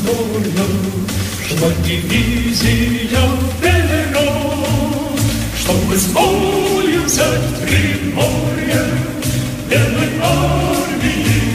Красное, что дивизия Перо, чтобы с болью взять Приморье, белой армии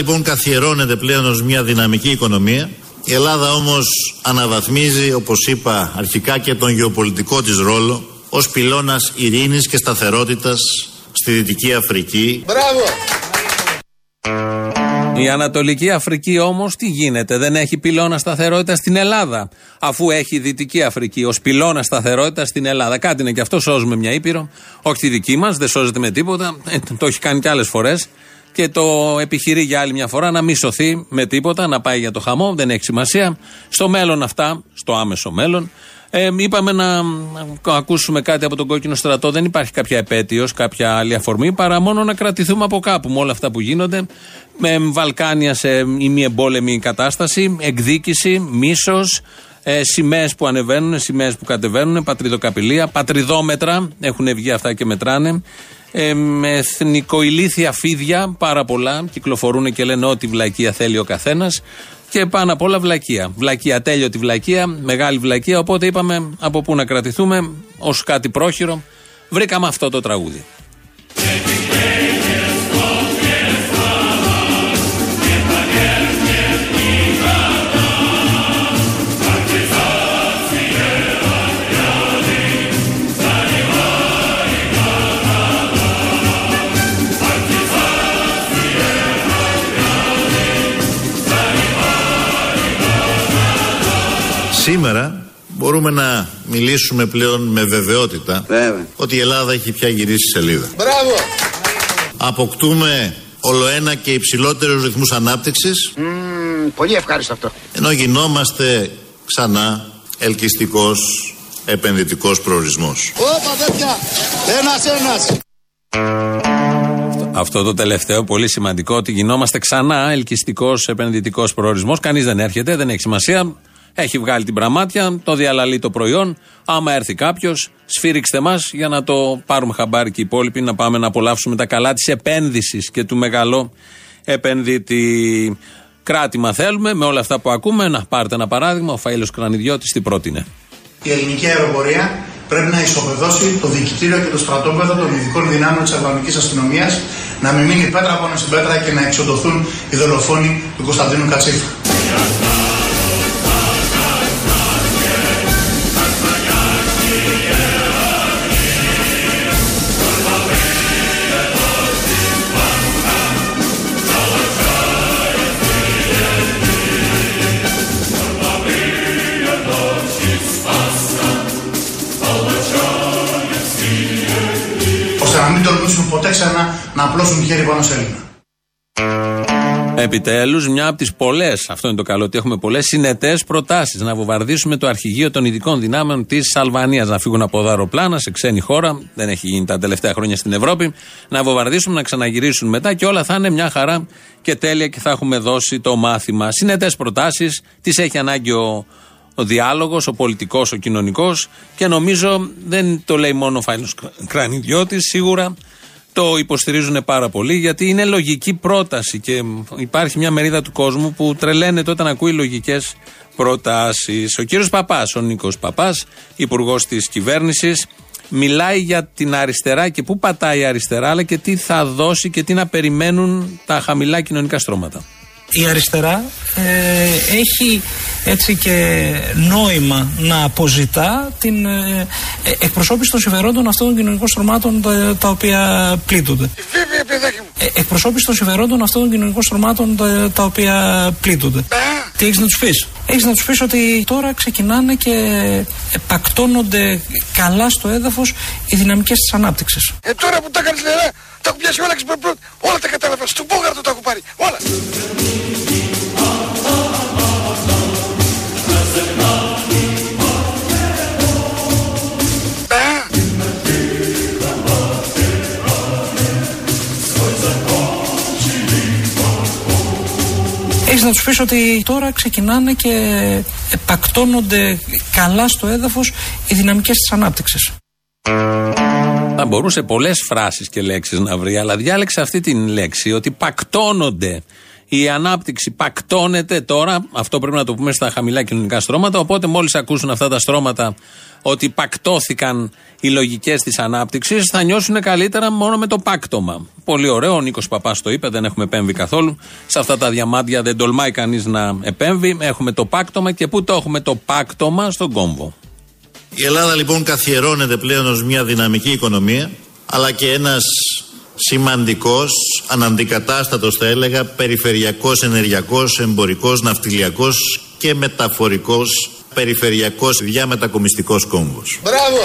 λοιπόν καθιερώνεται πλέον ως μια δυναμική οικονομία. Η Ελλάδα όμως αναβαθμίζει, όπως είπα αρχικά, και τον γεωπολιτικό της ρόλο ως πυλώνας ειρήνης και σταθερότητας στη Δυτική Αφρική. Η Ανατολική Αφρική όμως τι γίνεται, δεν έχει πυλώνα σταθερότητα στην Ελλάδα. Αφού έχει η Δυτική Αφρική ως πυλώνα σταθερότητα στην Ελλάδα. Κάτι είναι και αυτό, σώζουμε μια ήπειρο. Όχι τη δική μας, δεν σώζεται με τίποτα. Ε, το έχει κάνει και άλλες φορές. Και το επιχειρεί για άλλη μια φορά να μην σωθεί με τίποτα, να πάει για το χαμό, δεν έχει σημασία. Στο μέλλον αυτά, στο άμεσο μέλλον, ε, είπαμε να ακούσουμε κάτι από τον κόκκινο στρατό. Δεν υπάρχει κάποια επέτειος, κάποια άλλη αφορμή, παρά μόνο να κρατηθούμε από κάπου με όλα αυτά που γίνονται. Με Βαλκάνια σε ημιεμπόλεμη κατάσταση, εκδίκηση, μίσος, ε, σημαίες που ανεβαίνουν, σημαίες που κατεβαίνουν, πατριδοκαπηλεία, πατριδόμετρα, έχουν βγει αυτά και μετράνε. Ε, με εθνικοηλήθεια φίδια, πάρα πολλά, κυκλοφορούν και λένε ό,τι βλακεία θέλει ο καθένας. Και πάνω απ' όλα βλακεία. Βλακεία, τέλειωτη βλακεία, μεγάλη βλακεία. Οπότε είπαμε από πού να κρατηθούμε ως κάτι πρόχειρο. Βρήκαμε αυτό το τραγούδι. Μπορούμε να μιλήσουμε πλέον με βεβαιότητα ότι η Ελλάδα έχει πια γυρίσει σελίδα. Μπράβο! Αποκτούμε ολοένα και υψηλότερους ρυθμούς ανάπτυξης Μμμ, πολύ ευχάριστο αυτό. ενώ γινόμαστε ξανά ελκυστικός επενδυτικός προορισμός. Όπα τέτοια! Ένας-ένας! Αυτό το τελευταίο, πολύ σημαντικό, ότι γινόμαστε ξανά ελκυστικός επενδυτικός προορισμός. Κανείς δεν έρχεται, δεν έχει σημασία. Έχει βγάλει την πραμάτια, το διαλαλεί το προϊόν. Άμα έρθει κάποιος, σφύριξτε μας για να το πάρουμε χαμπάρι και οι υπόλοιποι να πάμε να απολαύσουμε τα καλά της επένδυσης και του μεγαλό επενδύτη. Κράτημα θέλουμε με όλα αυτά που ακούμε. Να πάρετε ένα παράδειγμα. Ο Φαΐλος Κρανιδιώτης τι πρότεινε. Η ελληνική αεροπορία πρέπει να ισοπεδώσει το διοικητήριο και το στρατόπεδο των ειδικών δυνάμεων της Αλβανική αστυνομίας, να μην μείνει πέτρα πάνω στην πέτρα και να εξοντωθούν οι δολοφόνοι του Κωνσταντίνου Κατσίφα. Απλώσουν χέρι πάνω σε Έλληνα. Επιτέλους, μια από τις πολλές, αυτό είναι το καλό, ότι έχουμε πολλές συνετές προτάσεις να βομβαρδίσουμε το αρχηγείο των ειδικών δυνάμεων της Αλβανίας. Να φύγουν από εδώ αεροπλάνα σε ξένη χώρα, δεν έχει γίνει τα τελευταία χρόνια στην Ευρώπη. Να βομβαρδίσουν, να ξαναγυρίσουν μετά και όλα θα είναι μια χαρά και τέλεια και θα έχουμε δώσει το μάθημα. Συνετές προτάσεις, τις έχει ανάγκη ο, ο διάλογος, ο πολιτικός, ο κοινωνικός και νομίζω δεν το λέει μόνο ο Φάινο Κρανιδιώτης, σίγουρα το υποστηρίζουν πάρα πολύ γιατί είναι λογική πρόταση και υπάρχει μια μερίδα του κόσμου που τρελαίνεται όταν ακούει λογικές προτάσεις. Ο κύριος Παπάς, ο Νίκος Παπάς, υπουργός της κυβέρνησης, μιλάει για την αριστερά και πού πατάει η αριστερά, αλλά και τι θα δώσει και τι να περιμένουν τα χαμηλά κοινωνικά στρώματα. η αριστερά ε, έχει έτσι και νόημα να αποζητά την ε, ε, εκπροσώπηση των συμφερόντων αυτών των κοινωνικών στρωμάτων τα, τα οποία πλήττονται. Ε, εκπροσώπηση των συμφερόντων αυτών των κοινωνικών στρωμάτων τα, τα οποία πλήττονται. Τι έχεις να τους πεις; Έχεις να τους πεις ότι τώρα ξεκινάνε και επακτώνονται καλά στο έδαφος οι δυναμικές της ανάπτυξης. Ε, τώρα που τα έκανε νερά, τα έχω πιάσει όλα και όλα τα κατάλαβα. Στον Πόγαρτο τα έχω πάρει. Όλα. Έχει να τους πεις ότι τώρα ξεκινάνε και επακτώνονται καλά στο έδαφος οι δυναμικές της ανάπτυξης. Θα μπορούσε πολλές φράσεις και λέξεις να βρει, αλλά διάλεξε αυτή την λέξη ότι πακτώνονται. Η ανάπτυξη πακτώνεται τώρα, αυτό πρέπει να το πούμε στα χαμηλά κοινωνικά στρώματα. Οπότε, μόλις ακούσουν αυτά τα στρώματα ότι πακτώθηκαν οι λογικές της ανάπτυξης, θα νιώσουν καλύτερα μόνο με το πάκτομα. Πολύ ωραίο, ο Νίκος Παπάς το είπε, δεν έχουμε επέμβει καθόλου. Σε αυτά τα διαμάντια δεν τολμάει κανείς να επέμβει. Έχουμε το πάκτομα και πού το έχουμε το πάκτομα; Στον κόμβο. Η Ελλάδα λοιπόν καθιερώνεται πλέον ως μια δυναμική οικονομία αλλά και ένας σημαντικός, αναντικατάστατος θα έλεγα, περιφερειακός, ενεργειακός, εμπορικός, ναυτιλιακός και μεταφορικός, περιφερειακός, διαμετακομιστικός κόμβος. Μπράβο.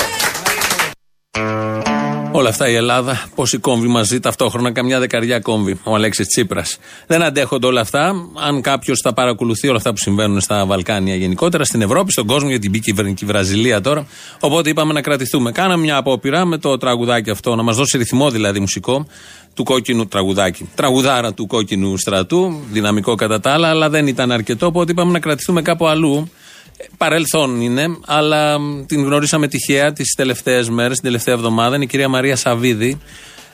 Όλα αυτά η Ελλάδα, πόσοι κόμβοι μαζί ταυτόχρονα, καμιά δεκαριά κόμβοι. Ο Αλέξης Τσίπρας. Δεν αντέχονται όλα αυτά. Αν κάποιος θα παρακολουθεί όλα αυτά που συμβαίνουν στα Βαλκάνια γενικότερα, στην Ευρώπη, στον κόσμο, γιατί μπήκε η Βραζιλία τώρα. Οπότε είπαμε να κρατηθούμε. Κάναμε μια απόπειρα με το τραγουδάκι αυτό, να μας δώσει ρυθμό δηλαδή μουσικό του κόκκινου τραγουδάκι. Τραγουδάρα του κόκκινου στρατού, δυναμικό κατά τα άλλα, αλλά δεν ήταν αρκετό. Οπότε είπαμε να κρατηθούμε κάπου αλλού. Παρελθόν είναι, αλλά την γνωρίσαμε τυχαία τις τελευταίες μέρες, την τελευταία εβδομάδα. Είναι η κυρία Μαρία Σαββίδη.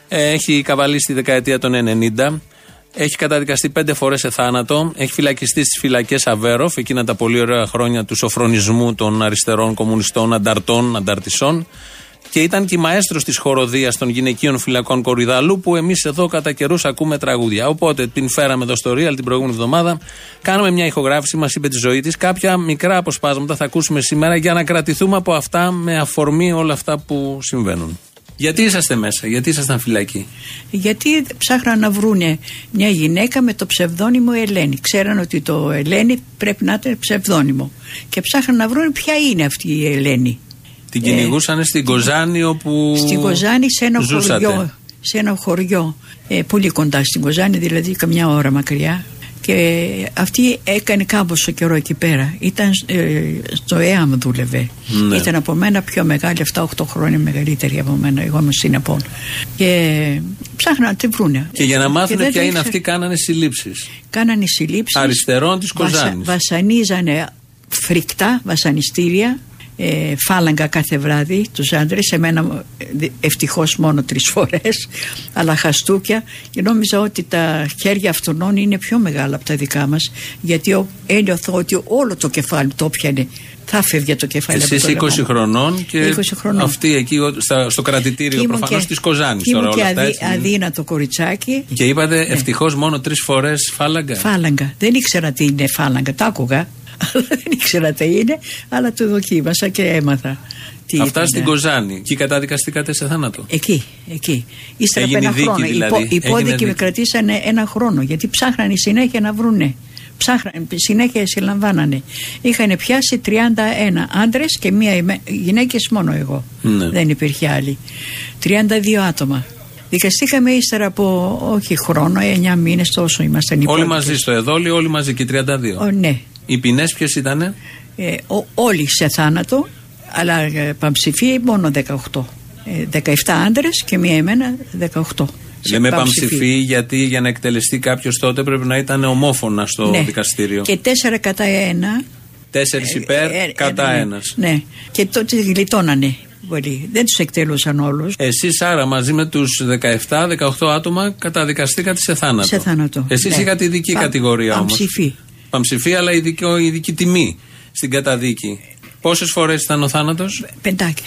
Ε, έχει καβαλήσει τη δεκαετία των 90. Έχει καταδικαστεί πέντε φορές σε θάνατο. Έχει φυλακιστεί στις φυλακές Αβέροφ, εκείνα τα πολύ ωραία χρόνια του σοφρονισμού των αριστερών κομμουνιστών, ανταρτών, ανταρτισών και ήταν και η μαέστρος της χοροδίας των γυναικείων φυλακών Κορυδαλού, που εμείς εδώ κατά καιρούς ακούμε τραγούδια. Οπότε την φέραμε εδώ στο Real την προηγούμενη εβδομάδα. Κάναμε μια ηχογράφηση, μας είπε τη ζωή της. Κάποια μικρά αποσπάσματα θα ακούσουμε σήμερα για να κρατηθούμε από αυτά με αφορμή όλα αυτά που συμβαίνουν. Γιατί είσαστε μέσα, γιατί ήσασταν φυλακοί. Γιατί ψάχναν να βρούνε μια γυναίκα με το ψευδόνυμο Ελένη. Ξέραν ότι το Ελένη πρέπει να είναι ψευδόνυμο. Και ψάχναν να βρούνε ποια είναι αυτή η Ελένη. Την κυνηγούσαν στην Κοζάνη όπου. Στην Κοζάνη σε ένα ζούσατε. χωριό. Σε ένα χωριό. Ε, πολύ κοντά στην Κοζάνη, δηλαδή καμιά ώρα μακριά. Και αυτή έκανε κάμποσο καιρό εκεί πέρα. Ήταν ε, στο ΕΑΜ δούλευε. Ναι. Ήταν από μένα πιο μεγάλη, 7-8 χρόνια μεγαλύτερη από μένα. Εγώ είμαι συνεπών. Και ψάχναν να τη βρούνε. Και για να μάθουν δεν ποια το είναι ήξερα. αυτή, κάνανε συλλήψεις. Κάνανε συλλήψεις. Αριστερών της Κοζάνης. βασανίζανε φρικτά, βασανιστήρια. Ε, φάλαγγα κάθε βράδυ τους άντρες εμένα ευτυχώς μόνο τρεις φορές αλλά χαστούκια και νόμιζα ότι τα χέρια αυτών είναι πιο μεγάλα από τα δικά μας γιατί ο- ένιωθα ότι όλο το κεφάλι το πιανε θα φεύγε το κεφάλι από Εσείς το 20 λαιμό. χρονών και 20 χρονών. αυτή εκεί ο- στα- στο Και κρατητήριο ήμουν προφανώς και- της Κοζάνης και τώρα ήμουν όλα και αυτά. αδύ- έτσι. Ναι. αδύνατο κοριτσάκι Και είπατε ευτυχώς μόνο τρεις φορές φάλαγγα. Φάλαγγα. Δεν ήξερα τι είναι φάλαγγα. Τα άκουγα. Αλλά δεν ήξερα τι είναι. Αλλά το δοκίμασα και έμαθα. Τι Αυτά ήταν. στην Κοζάνη. Και καταδικαστήκατε σε θάνατο; Εκεί, εκεί. Ύστερα από Έγινε ένα δίκη χρόνο. δηλαδή. Οι, υπό, οι Έγινε υπόδικοι δίκη. με κρατήσανε ένα χρόνο γιατί ψάχνανε συνέχεια να βρούνε. Ψάχνανε, συνέχεια συλλαμβάνανε. Είχαν πιάσει 31 άντρες και μία γυναίκες μόνο εγώ. Ναι. Δεν υπήρχε άλλη. 32 άτομα. Δικαστήκαμε ύστερα από όχι χρόνο, 9 μήνες τόσο ήμασταν Όλοι υπόδικες. μαζί στο εδόλιο, όλοι μαζί και οι 32. Ο, ναι. Οι ποινές ποιε ήταν. Ε, ο- όλοι σε θάνατο, αλλά ε, παμψηφοί μόνο 18. Ε, 17 άντρες και μία εμένα 18. Σε Λέμε παμψηφοί. παμψηφί γιατί για να εκτελεστεί κάποιος τότε πρέπει να ήταν ομόφωνα στο Ναι. δικαστήριο. Και 4 κατά 1. Τέσσερις υπέρ, κατά ναι, ένας. Ναι. Και τότε γλιτώνανε πολύ. Δεν τους εκτελούσαν όλους. Εσείς άρα μαζί με τους 17-18 άτομα καταδικαστήκατε σε θάνατο. Σε θάνατο. Εσείς Ναι. είχατε ειδική Πα- κατηγορία όμως. παμψηφί. Παμψηφί, αλλά ειδική, ειδική τιμή στην καταδίκη. Πόσες φορές ήταν ο θάνατος, Πεντάκι.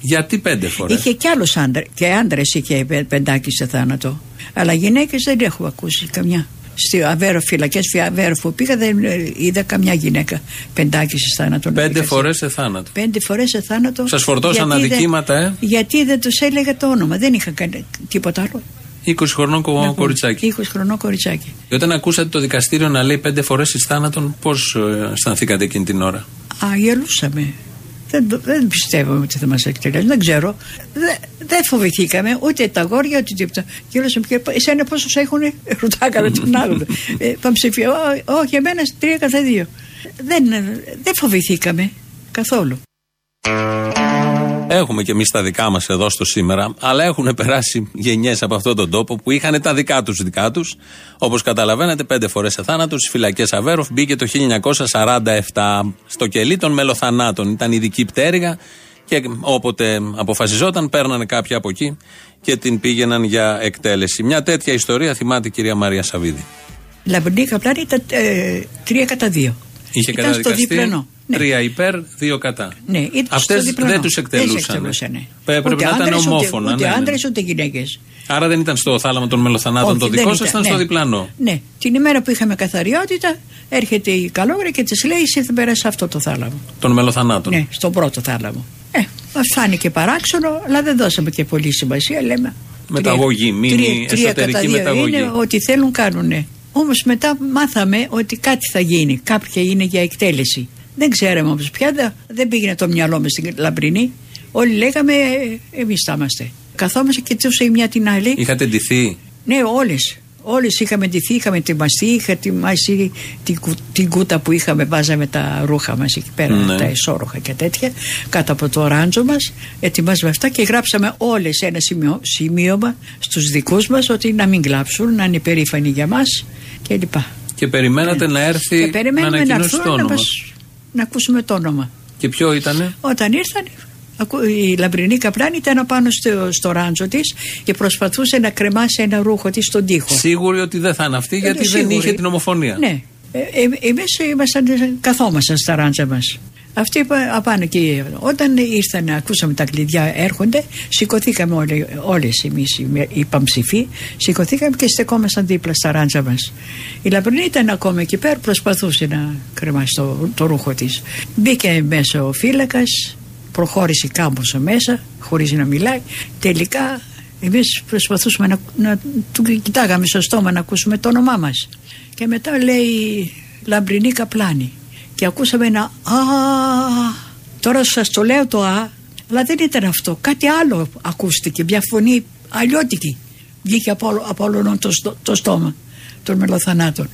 Γιατί πέντε φορές; Είχε κι άλλου άντρε. Και άντρες είχε πε- πεντάκι σε θάνατο. Αλλά γυναίκες δεν έχω ακούσει καμιά. Στη Αβέρο, φυλακές Αβέρο που πήγα, δεν ε, είδα καμιά γυναίκα πεντάκι σε θάνατο. να Πέντε δικαστεί. φορές σε θάνατο. Πέντε φορές σε θάνατο. Σας φορτώσαν Γιατί δεν- αδικήματα, ε; Γιατί δεν τους έλεγα το όνομα. Δεν είχα κάνει τίποτα άλλο. 20 χρονών κο- Να κοριτσάκι. 20 χρονών κοριτσάκι. Και όταν ακούσατε το δικαστήριο να λέει πέντε φορές εις θάνατον, πώς αισθανθήκατε εκείνη την ώρα; Α, γελούσαμε. Δεν, δεν πιστεύω ότι θα μας εκτελέσουν. Δεν ξέρω. Δεν, δεν φοβηθήκαμε ούτε τα αγόρια ούτε τίποτα. Γελούσαμε και εσένα πόσο έχουν. Ρωτάγανε τον άλλον. ε, Παμψηφία. «Ω, Όχι, εμένα τρία κατά δύο. Δεν, δεν φοβηθήκαμε καθόλου. Έχουμε και εμείς τα δικά μας εδώ στο σήμερα, αλλά έχουν περάσει γενιές από αυτόν τον τόπο που είχαν τα δικά τους δικά τους. Όπως καταλαβαίνετε, πέντε φορές σε θάνατος στι φυλακές Αβέροφ μπήκε το 1947 στο κελί των μελοθανάτων. Ήταν ειδική πτέρυγα και όποτε αποφασιζόταν, παίρνανε κάποια από εκεί και την πήγαιναν για εκτέλεση. Μια τέτοια ιστορία θυμάται η κυρία Μαρία Σαββίδη. Λαμπρινή καπλάνη ήταν ε, τρία κατά δύο. Είχε ήταν στο καταδικαστεί διπλανό. Ναι. τρία υπέρ, δύο κατά. Ναι, ήταν στο Αυτές διπλανό. δεν τους Δεν εκτελούσαν. σε εκτελούσανε. Πρέπει Ούτε να ήταν άντρες, ούτε- ομόφωνα. Ούτε ναι, ναι. άντρες ούτε γυναίκες. Άρα δεν ήταν στο θάλαμο των μελοθανάτων το δικό σας, ήταν στο διπλανό. Ναι. Την ημέρα που είχαμε καθαριότητα, έρχεται η καλόγρα και της λέει: Εσύ θα περάσεις αυτό το θάλαμο. Των μελοθανάτων. Ναι, στον πρώτο θάλαμο. Ε, μα φάνηκε παράξενο, αλλά δεν δώσαμε και πολύ σημασία. Λέμε. Μεταγωγή, τρία- μείνει τρία- τρία εσωτερική κατά δύο μεταγωγή. Είναι ό,τι θέλουν κάνουνε. Όμως μετά μάθαμε ότι κάτι θα γίνει. Κάποια είναι για εκτέλεση. Δεν ξέραμε όμως πια, δε- δεν πήγαινε το μυαλό μας στην λαμπρινή. Όλοι λέγαμε, εμείς θα είμαστε. Καθόμαστε και κοιτούσε η μια την άλλη. Είχατε ντυθεί; Ναι, όλες. Όλες είχαμε ντυθεί, είχαμε ετοιμαστεί, είχα ετοιμάσει την, κου- την κούτα που είχαμε, βάζαμε τα ρούχα μας εκεί πέρα, Ναι. τα εσώρουχα και τέτοια, κάτω από το ράντζο μας. Ετοιμάζαμε αυτά και γράψαμε όλες ένα σημείο, σημείωμα στους δικούς μας ότι να μην κλάψουν, να είναι περήφανοι για μας κλπ. Και περιμένατε να έρθει Και να περιμένουμε να ανακοινώσει έρθουν το να, όνομα. μας, να ακούσουμε το όνομα. Και ποιο ήτανε; Όταν ήρθαν, ακού- η λαμπρινή καπλάνη ήταν απάνω στο, στο ράντζο της και προσπαθούσε να κρεμάσει ένα ρούχο της στον τοίχο. Σίγουροι ότι δεν θα είναι αυτή γιατί Είναι δεν σίγουροι. είχε την ομοφωνία. Ναι. Ε, ε, Εμείς ήμασταν, καθόμασταν στα ράντζα μας. Αυτοί είπα- απάνω και όταν ήρθαν, ακούσαμε τα κλειδιά έρχονται, σηκωθήκαμε όλοι, όλες εμείς οι, οι παμψηφοί, σηκωθήκαμε και στεκόμασταν δίπλα στα ράντζα μας. Η Λαμπρινή ήταν ακόμα εκεί πέρα, προσπαθούσε να κρεμάσει το, το ρούχο της. Μπήκε μέσα ο φύλακας, προχώρησε κάμποσο μέσα, χωρίς να μιλάει. Τελικά εμείς προσπαθούσαμε να, να του κοιτάγαμε στο στόμα να ακούσουμε το όνομά μας. Και μετά λέει Λαμπρινή Καπλάνη. Και ακούσαμε ένα Α. Τώρα σας το λέω το Α, αλλά δεν ήταν αυτό. Κάτι άλλο ακούστηκε, μια φωνή αλλιώτικη. Βγήκε από, όλο- από όλο το, στο- το στόμα των μελοθανάτων.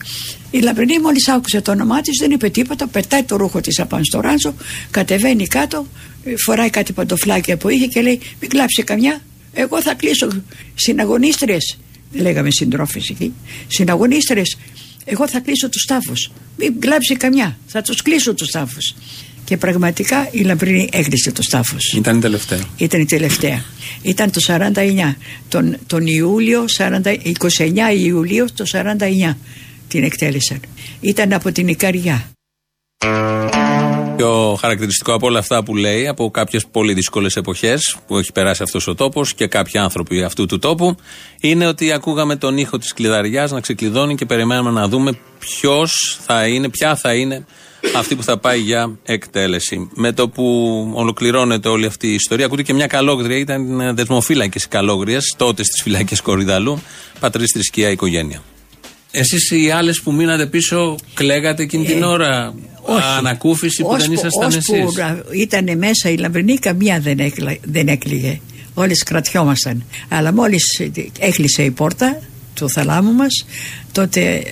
Η Λαμπρινή μόλις άκουσε το όνομά της, δεν είπε τίποτα, πετάει το ρούχο της απάνω στο ράνζο, κατεβαίνει κάτω, ε, φοράει κάτι παντοφλάκια που είχε και λέει: Μην κλάψει καμιά. Εγώ θα κλείσω συναγωνίστριε. Λέγαμε συντρόφες εκεί. Συναγωνίστριε. Εγώ θα κλείσω τους τάφους. Μην κλάψει καμιά. Θα τους κλείσω τους τάφους. Και πραγματικά η Λαμπρινή έκλεισε τους τάφους. Ήταν η τελευταία. Ήταν η τελευταία. Ήταν το 49. Τον, τον Ιούλιο, 40, 29 Ιουλίου το 49 την εκτέλεσαν. Ήταν από την Ικαριά. Πιο χαρακτηριστικό από όλα αυτά που λέει, από κάποιες πολύ δύσκολες εποχές που έχει περάσει αυτός ο τόπος και κάποιοι άνθρωποι αυτού του τόπου, είναι ότι ακούγαμε τον ήχο της κλειδαριάς να ξεκλειδώνει και περιμέναμε να δούμε ποιος θα είναι, ποια θα είναι αυτή που θα πάει για εκτέλεση. Με το που ολοκληρώνεται όλη αυτή η ιστορία, ακούτε και μια καλόγρια, ήταν δεσμοφύλακες οι καλόγριες, τότε στις φυλακές Κορυδαλού, πατρίς θρησκεία οικογένεια. Εσείς οι άλλες που μείνατε πίσω, κλαίγατε εκείνη την ώρα; Ανακούφιση που δεν ήσασταν εσείς; Ώσπου ήταν μέσα η Λαμπρινή, καμία δεν, έκλα, δεν έκλειγε. Όλες κρατιόμασταν. Αλλά μόλις έκλεισε η πόρτα του θαλάμου μας, τότε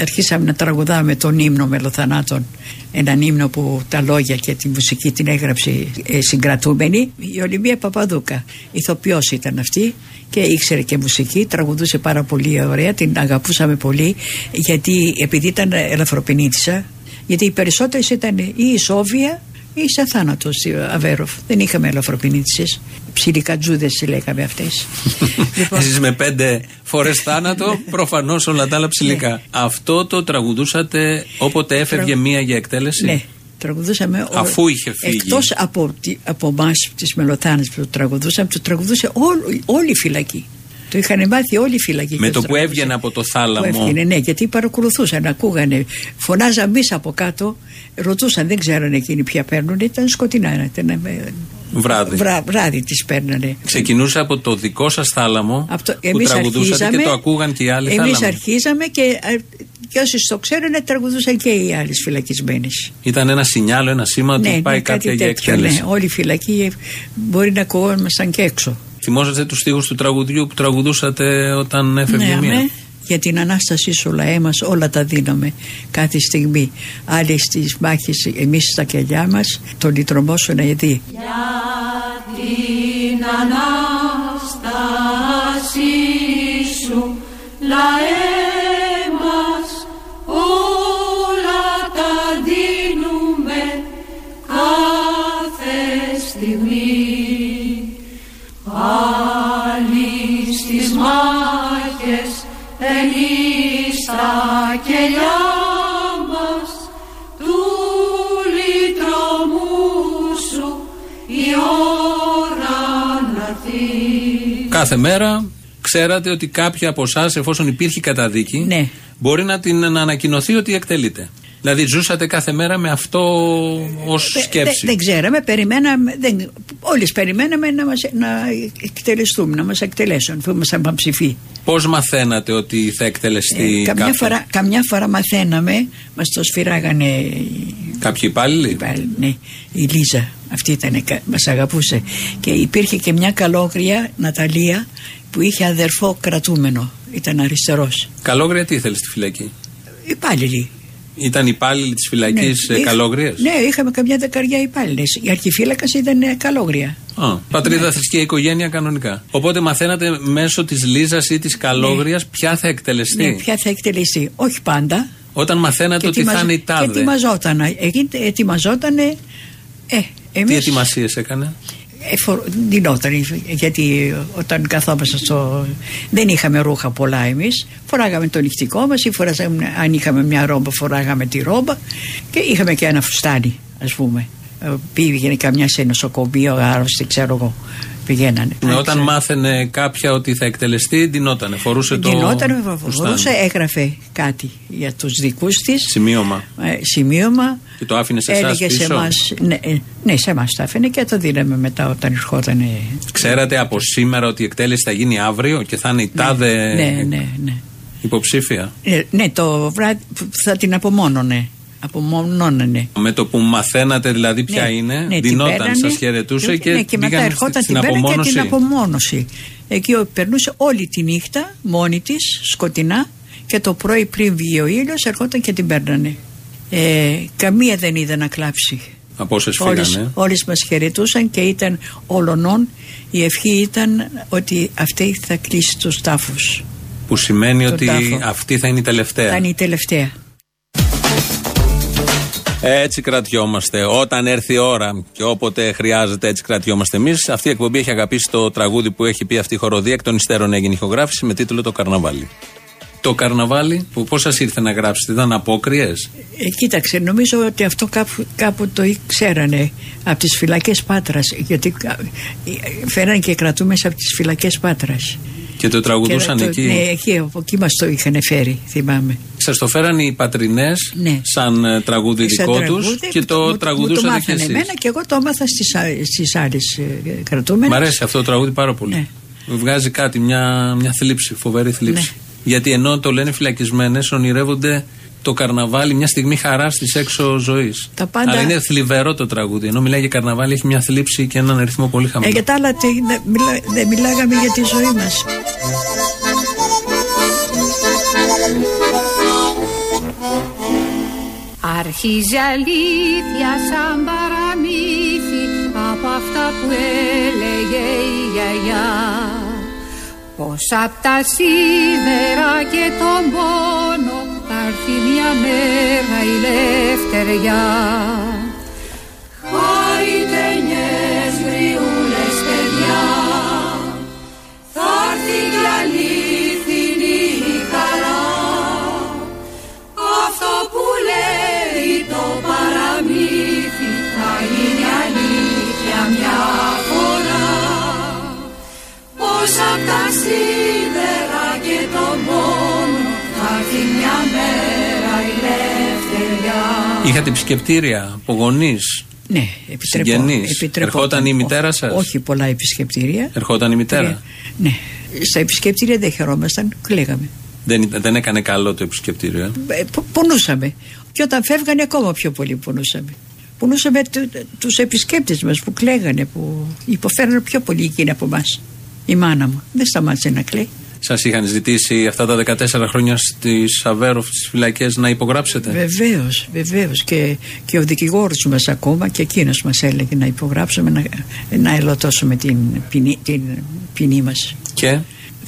αρχίσαμε να τραγουδάμε τον ύμνο μελοθανάτων. Έναν ύμνο που τα λόγια και τη μουσική την έγραψε ε, συγκρατούμενη. Η Ολυμπία Παπαδούκα, ηθοποιός ήταν αυτή και ήξερε και μουσική, τραγουδούσε πάρα πολύ ωραία, την αγαπούσαμε πολύ γιατί επειδή ήταν ελαφροπενίτησα, γιατί οι περισσότερες ήταν ή η Σόβια ή σε θάνατος στη Αβέροφ. Δεν είχαμε ελαφροπενίτησε. Ψιλικατζούδες λέγαμε αυτές. λοιπόν. Εσείς με πέντε φορές θάνατο, προφανώς όλα τα άλλα ψηλικά. Αυτό το τραγουδούσατε όποτε έφευγε μία για εκτέλεση; Ναι. Τραγουδούσαμε Αφού είχε φύγει. Εκτός από, από εμάς, τις μελοθάνες που το τραγουδούσαμε, το τραγουδούσε όλη, όλη η φυλακή. Το είχαν μάθει όλοι οι φυλακοί. Με το που έβγαινε από το θάλαμο. Που έβγαινε, ναι, γιατί παρακολουθούσαν, ακούγανε. Φωνάζαν εμείς από κάτω, ρωτούσαν, δεν ξέρανε εκείνοι ποια παίρνουν, ήταν σκοτεινά. Ήταν Βράδυ. Βρά, βράδυ τις παίρνανε. Ξεκινούσε από το δικό σας θάλαμο Από το- που εμείς τραγουδούσατε αρχίζαμε, και το ακούγαν και οι άλλοι Εμείς θάλαμοι. αρχίζαμε και, ε, και όσοι το ξέρουν τραγουδούσαν και οι άλλες φυλακισμένες. Ήταν ένα σινιάλο, ένα σήμα ότι πάει κάποια για εκτέλεση. ναι. Όλη η φυλακή μπορεί να ακουγόμασταν και έξω. Θυμόσαστε τους στίχους του τραγουδιού που τραγουδούσατε όταν έφευγε Ναι, μία; αμέ. Για την Ανάστασή σου λαέ μας όλα τα δίνουμε κάθε στιγμή. Άλλοι στις μάχες εμείς στα κελιά μας το λυτρωμό σου να δει. την Ανάστασή σου λαέ Κάθε μέρα ξέρατε ότι κάποια από εσάς, εφόσον υπήρχε καταδίκη, Ναι. μπορεί να την να ανακοινωθεί ότι εκτελείται. Δηλαδή ζούσατε κάθε μέρα με αυτό ως Δε- σκέψη. δε- δεν ξέραμε, περιμέναμε, δεν, όλες περιμέναμε να, μας, να εκτελεστούμε, να μας εκτελέσουν, αφού ήμασταν ψηφί. Πώς μαθαίνατε ότι θα εκτελεστεί Ε, καμιά, κάποιο- φορά, καμιά φορά μαθαίναμε, μας το σφυράγανε οι- κάποιοι υπάλληλοι; πάλι, ναι, η Λίζα, αυτή ήταν, κα- μας αγαπούσε. Και υπήρχε και μια καλόγρια, Ναταλία, που είχε αδερφό κρατούμενο, ήταν αριστερός. Καλόγρια τι ήθελε στη φυλακή; Υπάλληλοι. Ήταν υπάλληλοι της φυλακής Ναι, ναι, είχ- Καλόγριας; Ναι, είχαμε καμιά δεκαριά υπάλληλες. Η αρχιφύλακας ήταν ε, καλόγρια. Α, πατρίδα, Ναι. θρησκεία, οικογένεια κανονικά. Οπότε μαθαίνατε μέσω της Λίζας ή της Καλόγριας ποια θα εκτελεστεί; Ναι, ποια θα εκτελεστεί. Όχι πάντα. Όταν μαθαίνατε ότι θα ετοιμαζ- είναι η Και τάδε. ετοιμαζόταν. Εκεί ετοιμαζόταν. Ε, Τι εμείς ετοιμασίες έκανε; εφο- ντυνόταν, γιατί όταν καθόμασταν στο. Δεν είχαμε ρούχα πολλά εμείς. Φοράγαμε το νυχτικό μας ή φοράγαμε, αν είχαμε μια ρόμπα, φοράγαμε τη ρόμπα και είχαμε και ένα φουστάνι, ας πούμε. Ε, Πήγαινε καμιά σε νοσοκομείο, άρρωστη, ξέρω εγώ. Πηγαίνανε. Ναι, Αν όταν ξέρω. μάθαινε κάποια ότι θα εκτελεστεί, ντυνότανε. Φορούσε το. Γινόταν, φουστάνι. φορούσε, έγραφε κάτι για τους δικούς της Σημείωμα. ε, σημείωμα Και το άφηνε σε εσάς έλεγε σε πίσω; εμάς ναι, ε, ναι σε εμάς το άφηνε και το δίναμε μετά όταν ερχόταν ε, Ξέρατε από σήμερα ότι η εκτέλεση θα γίνει αύριο και θα είναι η τάδε ναι, ναι, ναι. υποψήφια; Ε, ναι το βράδυ θα την απομόνωνε απομονώνανε Με το που μαθαίνατε δηλαδή ποια Ναι, είναι, ναι, την δινόταν, πέρανε. σας χαιρετούσε και, ναι, και μετά πήγαν ερχόταν στην την πέρα και απομόνωση. την απομόνωση. Εκεί ο- περνούσε όλη τη νύχτα μόνη της, σκοτεινά, και το πρωί πριν βγει ο ήλιος ερχόταν και την παίρνανε. Ε, καμία δεν είδε να κλάψει. Από όσες Όλες, φύγανε; όλες μας χαιρετούσαν και ήταν όλων η ευχή ήταν ότι αυτή θα κλείσει τους τάφους. Που σημαίνει τον ότι τάφο. αυτή θα είναι η τελευταία. Θα είναι η τελευταία. Έτσι κρατιόμαστε. Όταν έρθει η ώρα και όποτε χρειάζεται, έτσι κρατιόμαστε εμείς. Αυτή η εκπομπή έχει αγαπήσει το τραγούδι που έχει πει αυτή η χοροδία. Εκ των υστέρων έγινε ηχογράφηση με τίτλο Το Καρναβάλι. Το Καρναβάλι, που πώς σας ήρθε να γράψετε, ήταν απόκριες; Ε, κοίταξε, νομίζω ότι αυτό κάπου, κάπου το ξέρανε από τις φυλακές Πάτρας γιατί κα- ε, φέραν και κρατούμες από τις φυλακές Πάτρας. Και το τραγουδούσαν Και το- εκεί; Ναι, εκεί, από εκεί μας το είχαν φέρει, θυμάμαι. Σα το φέραν οι πατρινές Ναι. σαν ε, τραγούδι Σαν δικό τους τραγούδι και που το μου- μου τραγουδούσατε το κι μάθανε εσείς. εμένα και εγώ το έμαθα στις, α- στις άλλες ε, κρατούμενες. Μ' αρέσει αυτό το τραγούδι πάρα πολύ. Ναι. Βγάζει κάτι, μια, μια θλίψη, φοβερή θλίψη. Ναι. Γιατί ενώ το λένε φυλακισμένες, ονειρεύονται το καρναβάλι, μια στιγμή χαράς της έξω ζωής. Τα πάντα- Αλλά είναι θλιβερό το τραγούδι. Ενώ μιλάει για καρναβάλι, έχει μια θλίψη και έναν αριθμό πολύ Ε, χαμηλό. για τα άλλα τι, δεν μιλά- δεν μιλάγαμε για τη ζωή μας. Αρχίζει αλήθεια σαν παραμύθι από αυτά που έλεγε η γιαγιά. Πως απ' τα σίδερα και τον πόνο θα έρθει μια μέρα η λευτεριά. Χαϊτενιές γριούλες παιδιά Θα έρθει κι αλήθινη χαρά. Αυτό που λέει Πως απ' τα σίδερα και τον πόνο Θα έρθει μια μέρα η λευτεριά Είχατε επισκεπτήρια από γονείς Ναι, επιτρεπώ. Συγγενείς. επιτρεπόταν. Ερχόταν η μητέρα σας; Όχι πολλά επισκεπτήρια. Ερχόταν η μητέρα; Ε, Ναι. Στα επισκεπτήρια δεν χαιρόμασταν, κλαίγαμε. Δεν, ήταν- δεν έκανε καλό το επισκεπτήριο. Ε; Ε, πο- Πονούσαμε. Και όταν φεύγανε ακόμα πιο πολύ πονούσαμε. Πονούσαμε του, τους επισκέπτες μας που κλαίγανε, που υποφέρανε πιο πολύ εκείνοι από εμά. Η μάνα μου δεν σταμάτησε να κλαίει. Σας είχαν ζητήσει αυτά τα 14 χρόνια στις Αβέροφ, στις φυλακές, να υπογράψετε; Βεβαίως, βεβαίως. Και, και ο δικηγόρος μας ακόμα και εκείνος μας έλεγε να υπογράψουμε, να, να ελωτώσουμε την ποινή, την ποινή μας. Και;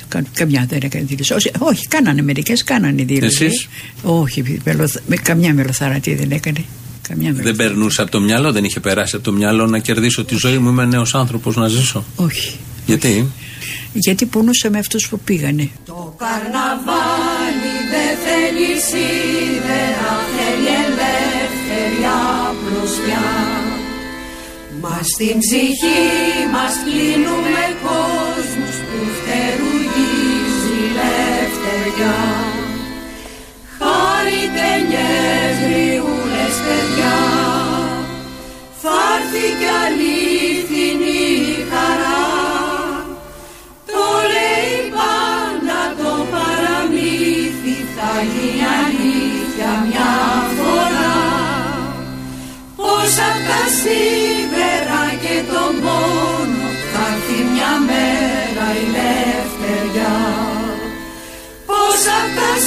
Κα- Καμιά δεν έκανε δήλωση. Όχι, όχι κάνανε μερικές, κάνανε δήλωση. Εσείς; Όχι, μελοθ- με, καμιά μελοθαρατή δεν έκανε. Καμιά δεν μελοθ- περνούσε από το μυαλό, δεν είχε περάσει από το μυαλό να κερδίσω τη ζωή μου. Είμαι νέος άνθρωπος να ζήσω; Όχι. Γιατί; Γιατί πονούσε με αυτούς που πήγανε. Το καρναβάλι δεν θέλει σίδερα, θέλει ελεύθερια απλωσιά. Μας στην ψυχή μας κλείνουμε κόσμους που φτερουγίζει ελευθεριά. Χαριτενιές γριούλες παιδιά,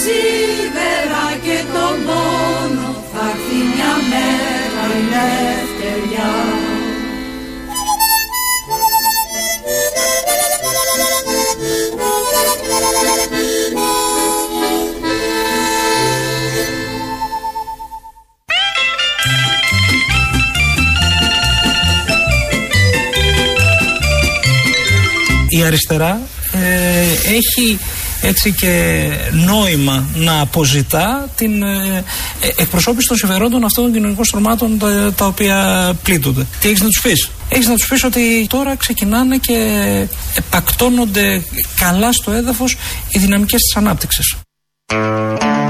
σίδερα και τον πόνο θα έρθει μια μέρα η ελευθεριά η αριστερά ε, έχει έτσι και νόημα να αποζητά την ε, ε, εκπροσώπηση των συμφερόντων αυτών των κοινωνικών στρωμάτων τα, τα οποία πλήττονται. Τι έχεις να τους πεις; Έχεις να τους πεις ότι τώρα ξεκινάνε και επακτώνονται καλά στο έδαφος οι δυναμικές της ανάπτυξης.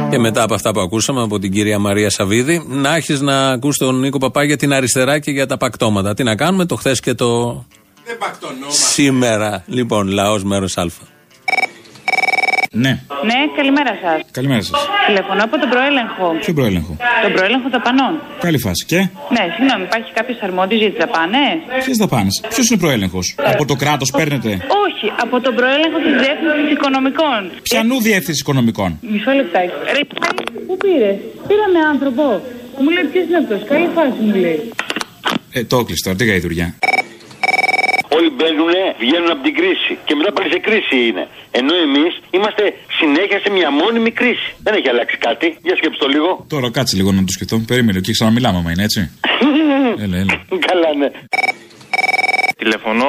Και μετά από αυτά που ακούσαμε από την κυρία Μαρία Σαββίδη, να έχεις να ακούς τον Νίκο Παπά για την αριστερά και για τα πακτώματα. Τι να κάνουμε, το χθες και το. Δεν πακτωνόμαστε. Σήμερα. Λοιπόν, λαός μέρος Α. Ναι, Ναι, καλημέρα σας. καλημέρα σας. Τηλεφωνώ από τον προέλεγχο. Ποιο προέλεγχο; Τον προέλεγχο δαπανών. Καλή φάση. Και; Ναι, συγγνώμη, υπάρχει κάποιος αρμόδιος για τις δαπάνες; ποιες δαπάνες; Ποιος είναι προέλεγχος; Από το κράτος παίρνετε; Όχι, από τον προέλεγχο της Διεύθυνσης Οικονομικών. Πιανού διεύθυνσης οικονομικών. Μισό λεπτάκι. Ρε, πού πήρε; Πήραμε άνθρωπο. Μου λέει ποιος είναι αυτός; Καλή φάση μου λέει. Ε, το έκλεισε τώρα, τι γαϊδουριά. Όλοι μπαίνουν, βγαίνουν από την κρίση. Και μετά πάλι σε κρίση είναι. Ενώ εμείς είμαστε συνέχεια σε μια μόνιμη κρίση. Δεν έχει αλλάξει κάτι. Για σκέψτε το λίγο. Τώρα κάτσε λίγο να το σκεφτώ. Περίμενε και ξαναμιλάμε, μα είναι έτσι; Έλα, έλα. Καλά, ναι. Τηλεφωνώ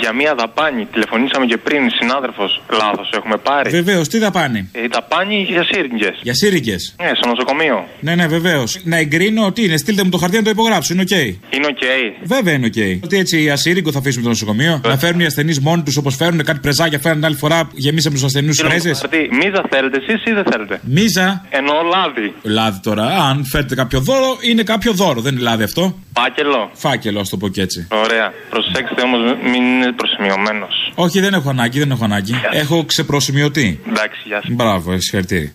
για μία δαπάνη. Τηλεφωνήσαμε και πριν, συνάδελφος. Λάθος έχουμε πάρει. Βεβαίως, τι δαπάνη; Η δαπάνη για σύριγγες. Για σύριγγες. Ναι, στο νοσοκομείο. Ναι, ναι, βεβαίως. Να εγκρίνω τι είναι, στείλτε μου το χαρτί να το υπογράψω. Είναι οκ. Είναι οκ. Βέβαια είναι οκ. Ότι έτσι ασύριγγο θα αφήσουμε το νοσοκομείο. Να φέρουν οι ασθενείς μόνοι τους όπως φέρουν κάτι πρεζάκια. Φέρνουν την άλλη φορά γεμίσαμε τους ασθενείς Στείλτε μου το πρέζε. χαρτί. Μίζα θέλετε εσείς ή δεν θέλετε; Μίζα. Εννοώ λάδι. Λάδι τώρα. Αν φέρετε κάποιο δώρο, είναι κάποιο δώρο. Δεν είναι λάδι αυτό. Φάκελο. Φάκελο, ας το πω και έτσι. Ωραία. Προσέξτε όμως, μην είναι προσημειωμένος. Όχι, δεν έχω ανάγκη, δεν έχω ανάγκη. Έχω ξεπροσημειωτή. Εντάξει, γεια σας. Μπράβο, συγχαρητήρια.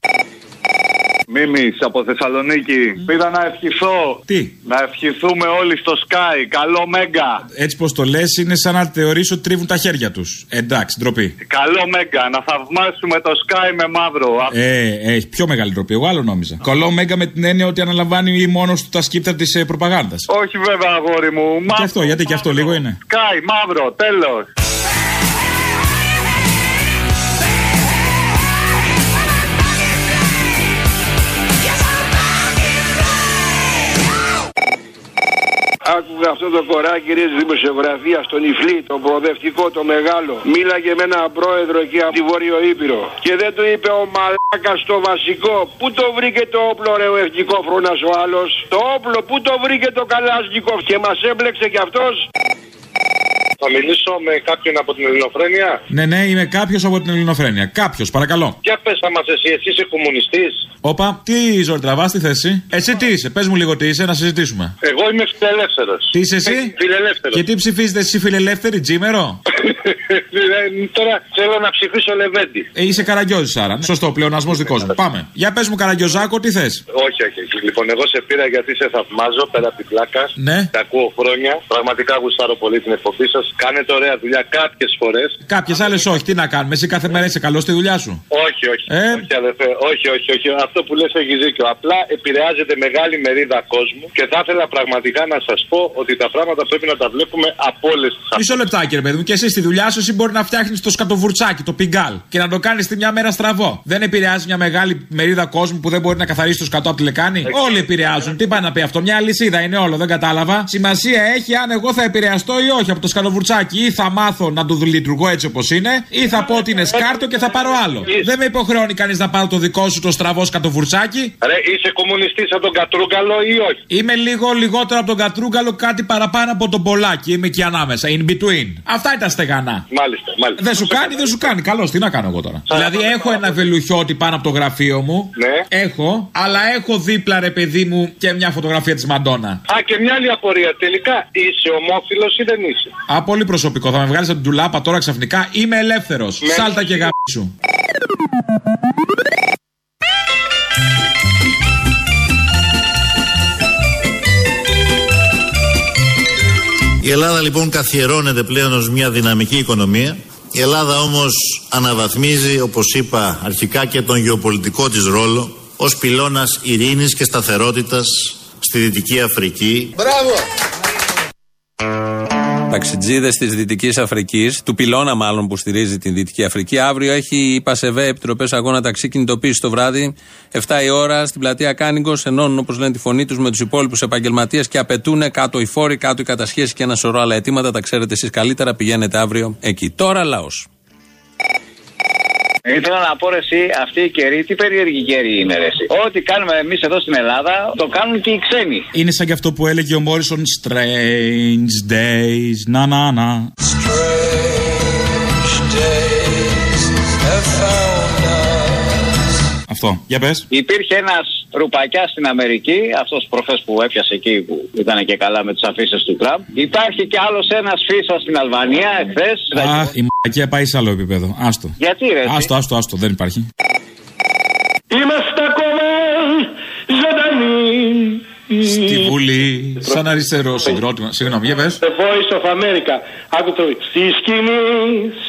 Μίμης από Θεσσαλονίκη. Πήρα να ευχηθώ. Τι; Να ευχηθούμε όλοι στο Sky. Καλό Μέγκα. Έτσι πως το λες, είναι σαν να θεωρήσω ότι τρίβουν τα χέρια τους. Εντάξει, ντροπή. Καλό Μέγκα. Να θαυμάσουμε το Sky με μαύρο. Ε, έχει πιο μεγάλη ντροπή. Εγώ άλλο νόμιζα. Καλό μέγα με την έννοια ότι αναλαμβάνει μόνος του τα σκύπτρα της ε, προπαγάνδας. Όχι βέβαια, αγόρι μου. Και Μαύρο. αυτό, γιατί και αυτό λίγο είναι. Sky, μαύρο. Τέλος. Άκουγα αυτό το κοράκι ρε δημοσιογραφία στον Ιφλή, το προοδευτικό, το μεγάλο. Μίλαγε με έναν πρόεδρο εκεί από τη Βόρειο Ήπειρο. Και δεν του είπε ο μαλάκας το βασικό. Πού το βρήκε το όπλο ρε ο ευτυχόφρονα ο άλλος; Το όπλο, πού το βρήκε το καλάσνικο. Και μας έμπλεξε κι αυτός. Θα μιλήσω με κάποιον από την Ελληνοφρένεια; Ναι, ναι, είμαι κάποιος από την Ελληνοφρένεια. Κάποιος, παρακαλώ. Για πες μα εσύ, εσύ είσαι κομμουνιστής. Όπα, τι ζωή τραβάς, τι θέση; Εσύ τι είσαι, πες μου λίγο τι είσαι, να συζητήσουμε. Εγώ είμαι φιλελεύθερος. Τι είσαι εσύ; Φιλελεύθερος. Και τι ψηφίζετε εσύ, φιλελεύθερη, τζίμερο; Τώρα θέλω να ψηφίσω Λεβέντη. Ε, είσαι καραγκιόζης άρα. Σωστό, πλεονασμός δικός μου. Πάμε. Για πες μου, καραγκιόζάκο, τι θες; Όχι, όχι, όχι. Λοιπόν, εγώ σε πήρα γιατί σε θαυμάζω πέρα από την πλάκα. Ναι. Τα ακούω χρόνια. Πραγματικά γουστάρω πολύ την εκπομπή σας. Κάνετε ωραία δουλειά κάποιες φορές. Κάποιες άλλες όχι, τι να κάνουμε. Εσύ κάθε μέρα είσαι καλός στη δουλειά σου. Όχι, όχι. Ε; Όχι, αδερφέ. Όχι, όχι, όχι. Αυτό που λες έχει δίκιο. Απλά επηρεάζεται μεγάλη μερίδα κόσμου και θα ήθελα πραγματικά να σας πω ότι τα πράγματα πρέπει να τα βλέπουμε από όλες τις Μισό λεπτάκι, ρε παιδί μου, και εσύ στη δουλειά σου εσύ μπορεί να φτιάχνεις το σκατοβουρτσάκι, το πιγκάλ και να το κάνεις τη μια μέρα στραβό. Δεν επηρεάζει μια μεγάλη μερίδα κόσμου που δεν μπορεί να καθαρίσει το σκατό από τη λεκάνη. Όλοι επηρεάζουν. Τι πάει να πει αυτό, μια αλυσίδα είναι όλο, δεν κατάλαβα. Σημασία έχει αν εγώ θα επηρεαστώ ή όχι από το σκατοβουρτσάκι. Ή θα μάθω να το λειτουργώ έτσι όπως είναι, ή θα πω ότι είναι σκάρτο και θα πάρω άλλο. Δεν με υποχρεώνει κανείς να πάρω το δικό σου το στραβό σκατοβουρτσάκι. Ρε, είσαι κομμουνιστής από τον Κατρούγκαλο ή όχι; Είμαι λίγο λιγότερο από τον Κατρούγκαλο, κάτι παραπάνω από τον Πολάκι. Είμαι εκεί ανάμεσα, in between. Αυτά είναι τα στεγανά. Μάλιστα, μάλιστα. Δεν σου κάνει, δεν σου κάνει. Καλώς, τι να κάνω εγώ τώρα. Δηλαδή έχω ένα βελουχιώτη πάνω από το γραφείο μου. Ναι. Έχω, αλλά έχω δίπλα ρε παιδί μου και μια φωτογραφία της Μαντόνα. Α, και μια άλλη απορία. Τελικά είσαι ομόφυλος ή δεν είσαι; Α, πολύ προσωπικό. Θα με βγάλεις από την τουλάπα τώρα ξαφνικά. Είμαι ελεύθερος. Σάλτα και γαμίσου. Η Ελλάδα λοιπόν καθιερώνεται πλέον ως μια δυναμική οικονομία. Η Ελλάδα όμως αναβαθμίζει, όπως είπα αρχικά, και τον γεωπολιτικό της ρόλο ως πυλώνας ειρήνης και σταθερότητας στη Δυτική Αφρική. Μπράβο! Ταξιτζίδες της Δυτικής Αφρικής, του πυλώνα μάλλον που στηρίζει την Δυτική Αφρική. Αύριο έχει η ΠΑΣΕΒΕ Επιτροπές Αγώνα Ταξί κινητοποίηση το βράδυ, 7 η ώρα, στην πλατεία Κάνιγκος. Ενώνουν όπως λένε τη φωνή τους με τους υπόλοιπους επαγγελματίες και απαιτούν κάτω οι φόροι, κάτω οι κατασχέσεις και ένα σωρό άλλα αιτήματα. Τα ξέρετε εσείς καλύτερα. Πηγαίνετε αύριο εκεί. Τώρα λαός. Ήθελα να πω ρε εσύ, αυτή η καιρή, τι περίεργη καιρή είναι ρε εσύ. Ό,τι κάνουμε εμείς εδώ στην Ελλάδα, το κάνουν και οι ξένοι. Είναι σαν και αυτό που έλεγε ο Μόρισον Strange Days. Να, να, να. Αυτό. Για πες. Υπήρχε ένας ρουπακιάς στην Αμερική, αυτός προχθές που έπιασε εκεί που ήταν και καλά με τις αφήσεις του Τραμπ. Υπάρχει κι άλλος ένας φίσα στην Αλβανία εχθές. Αχ, η μαλακία πάει σε άλλο επίπεδο. Άστο. Γιατί ρε. εσύ; Άστο, άστο, άστο. Δεν υπάρχει. Είμαστε ακόμα ζωντανοί. Στη Βουλή, σαν αριστερό συγκρότημα. Συγγνώμη, για πες. The Voice of America. Άκου το. Στη σκηνή,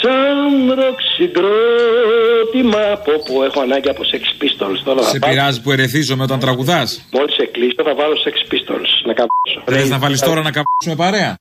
σαν ροκ συγκρότημα. Πω πω, έχω ανάγκη από Sex Pistols. Τώρα Σε πειράζει που ερεθίζομαι όταν τραγουδάς. Μόλις σε κλείσω θα βάλω Sex Pistols. Να καμπώσω. Θες να βάλεις τώρα να καπούσουμε παρέα;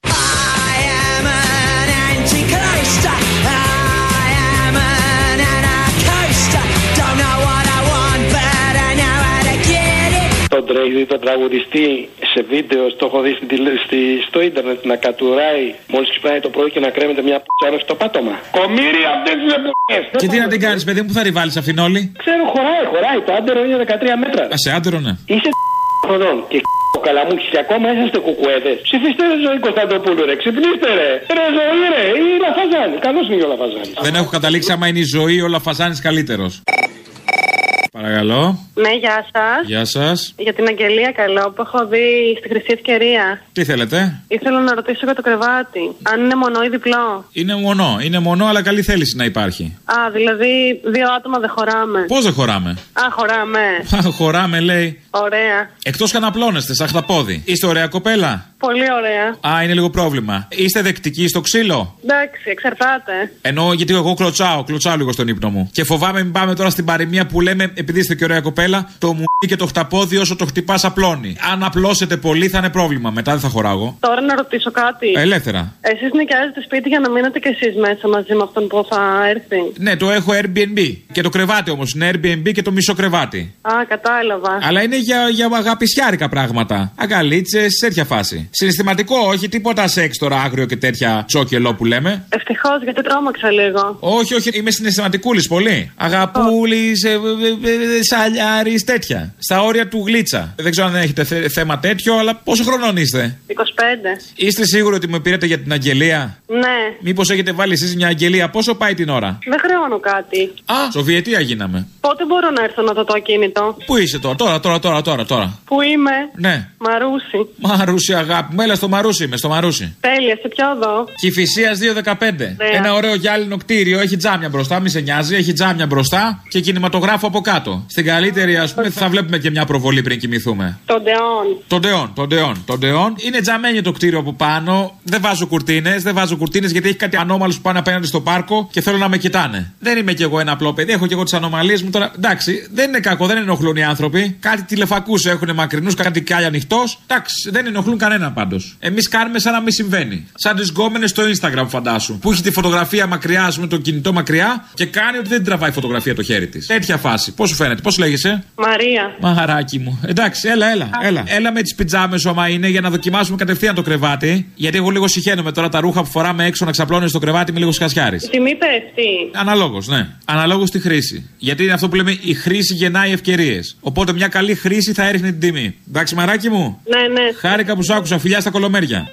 Τον τρέχει τον τραγουδιστή σε βίντεο, το έχω δει στη, τηλε- στη- στο ίντερνετ να κατουράει μόλις ξυπνάει το πρωί και να κρέμεται μια π***α μέχρι το πάτωμα. Κομίρι αυτές τι εποχέ. Και τι να την κάνεις παιδί μου, που θα ριβάλεις αυτήν όλη; Ξέρω, χωράει, χωράει. Το άντερο είναι 13 μέτρα. Α, σε άντερο, ναι. Είσαι χρονών και ο καλαμούκι και ακόμα είσαστε κουκουέδες. Ψηφίστε ρε ζωή Κωνσταντοπούλου, ρε. Ξυπνήστε ρε. Ρε ζωή, ρε. Ή λαφαζάνη. Καλώ είναι και ο λαφαζάνης. Δεν έχω καταλήξει άμα είναι η ζωή, ο Λαφαζάνης καλύτερος. Παρακαλώ. Ναι, γεια σας. Γεια σας. Για την Αγγελία Καλό που έχω δει στη Χρυσή Ευκαιρία. Τι θέλετε; Ήθελα να ρωτήσω για το κρεβάτι. Αν είναι μονό ή διπλό; Είναι μονό, είναι μονό, αλλά καλή θέληση να υπάρχει. Α, δηλαδή δύο άτομα δεν χωράμε. Πώς δεν χωράμε; Α, χωράμε. χωράμε, λέει. Ωραία. Εκτός και αναπλώνεστε, σαν χταπόδι. Είστε ωραία κοπέλα; Πολύ ωραία. Α, είναι λίγο πρόβλημα. Είστε δεκτικοί στο ξύλο; Εντάξει, εξαρτάται. Ενώ γιατί εγώ κλωτσάω, κλωτσάω λίγο στον ύπνο μου. Και φοβάμαι μην πάμε τώρα στην παροιμία που λέμε, επειδή είστε και ωραία κοπέλα, το μου και το χταπόδι όσο το χτυπάς απλώνει. Αν απλώσετε πολύ θα είναι πρόβλημα. Μετά δεν θα χωράω. Τώρα να ρωτήσω κάτι. Ελεύθερα. Εσείς νοικιάζετε σπίτι για να μείνετε κι εσείς μέσα μαζί με αυτόν που θα έρθει; Ναι, το έχω Airbnb. Και το κρεβάτι όμως είναι Airbnb και το μισό κρεβάτι. Α, κατάλαβα. Αλλά είναι για, για αγαπησιάρικα πράγματα. Αγκαλίτσες, σε τέτοια φάση. Συναισθηματικό, όχι τίποτα σεξ τώρα άγριο και τέτοια τσόκελο που λέμε. Ευτυχώς, γιατί τρόμαξα λίγο. Όχι, όχι, είμαι συναισθηματικούλης πολύ. Αγαπούλης, ε, ε, σαλιάρης, τέτοια. Στα όρια του γλίτσα. Δεν ξέρω αν έχετε θε- θέμα τέτοιο, αλλά πόσο χρονών είστε; 25. Είστε σίγουροι ότι με πήρατε για την αγγελία; Ναι, Μήπως έχετε βάλει εσείς μια αγγελία, πόσο πάει την ώρα; δεν χρεώνω κάτι. Α, Σοβιετία γίναμε. Πότε μπορώ να έρθω να δω το ακίνητο; Πού είσαι τώρα, τώρα, τώρα, τώρα, τώρα. τώρα. Πού είμαι; Ναι. Μαρούσι. Μαρούσι, αγάπη μου, έλα στο Μαρούσι είμαι, στο Μαρούσι. Τέλεια, σε ποιο εδώ. Κυφυσία 215. Ένα ωραίο γυάλινο κτίριο, έχει τζάμια μπροστά, μη σε νοιάζει, έχει τζάμια μπροστά και κινηματογράφο από κάτω. Στην καλύτερη, ας πούμε, θα βλέπουμε και μια προβολή πριν κοιμηθούμε. Το Ντεόν. Τον Ντεόν, τον Ντεόν, τον Ντεόν. Είναι τζαμένιο το κτίριο από πάνω. Δεν βάζω κουρτίνες, δεν βάζω κουρτίνες γιατί έχει κάτι ανώμαλους που πάνε απέναντι στο πάρκο και θέλω να με κοιτάνε. Δεν είμαι κι εγώ ένα απλό παιδί, έχω κι εγώ τις ανομαλίες μου τώρα. Εντάξει, δεν είναι κακό, δεν ενοχλούν οι άνθρωποι. Κάτι τηλεφακούς έχουν μακρινούς, κάτι κι άλλο ανοιχτός. Εντάξει, δεν ενοχλούν κανέναν πάντω. Εμείς κάνουμε σαν να μην συμβαίνει. Σαν τις γκόμενες στο Instagram, φαντάσου. Που έχει τη φωτογραφία μακριά, ας πούμε, το κινητό μακριά και κάνει ότι δεν την τραβάει φωτογραφία το χέρι της. Τέτοια φάση. Πώς σου φαίνεται, πώς λέγεσαι; Μαρία. Μαχαράκι μου. Εντάξει, έλα, έλα, έλα. Έλα με τις πιτζάμες άμα είναι για να δοκιμάσουμε κατευθείαν το κρεβάτι. Γιατί εγώ λίγο συχαίνομαι τώρα τα ρούχα που φοράμε έξω να ξαπλώνεις στο κρεβάτι με λίγο σκασιάρι. Η τιμή πέφτει. Αναλόγως, ναι. Αναλόγως στη χρήση. Γιατί είναι αυτό που λέμε η χρήση γεννάει ευκαιρίες. Οπότε μια καλή χρήση θα έριχνε την τιμή. Εντάξει, μαράκι μου; Ναι, ναι. Χάρηκα που σ' άκουσα. Φιλιά στα κολομέρια.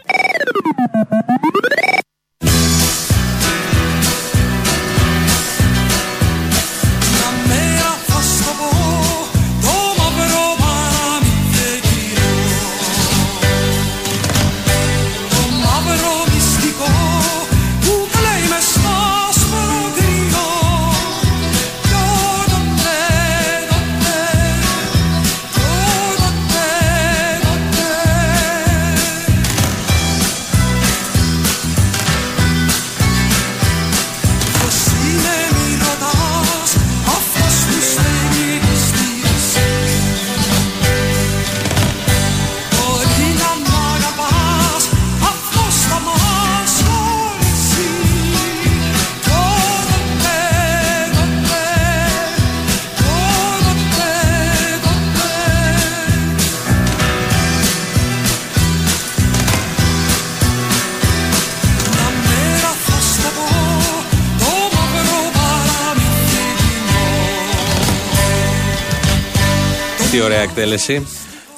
Ωραία εκτέλεση.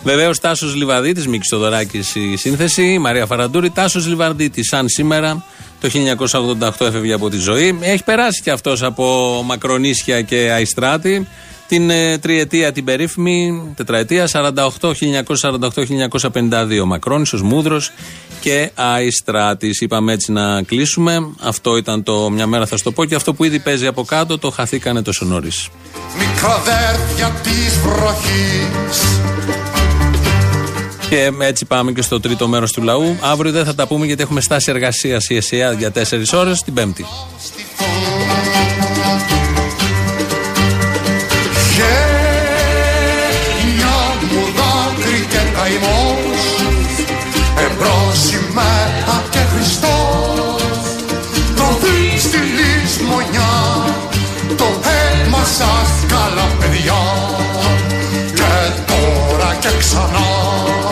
Βεβαίως Τάσος Λιβαδίτης, Μίκης Στοδωράκη η σύνθεση, η Μαρία Φαραντούρη. Τάσος Λιβαδίτη, σαν σήμερα το 1988 έφευγε από τη ζωή. Έχει περάσει και αυτός από Μακρονίσια και Αϊστράτη. Την ε, τριετία, την περίφημη τετραετία 48, 1948-1952. Μακρόνισος, Μούδρος και Αϊστράτης. Είπαμε έτσι να κλείσουμε. Αυτό ήταν το μια μέρα θα σου το πω και αυτό που ήδη παίζει από κάτω το χαθήκανε τόσο νωρίς. Μικροδέρφια της βροχής Και έτσι πάμε και στο τρίτο μέρος του λαού. Αύριο δεν θα τα πούμε γιατί έχουμε στάση εργασίας η ΕΣΥΑ για 4 ώρες την Πέμπτη. Καημός Εμπρός σημαία και Χριστός Τροφή στη λησμονιά Το αίμα σας καλά παιδιά Και τώρα και ξανά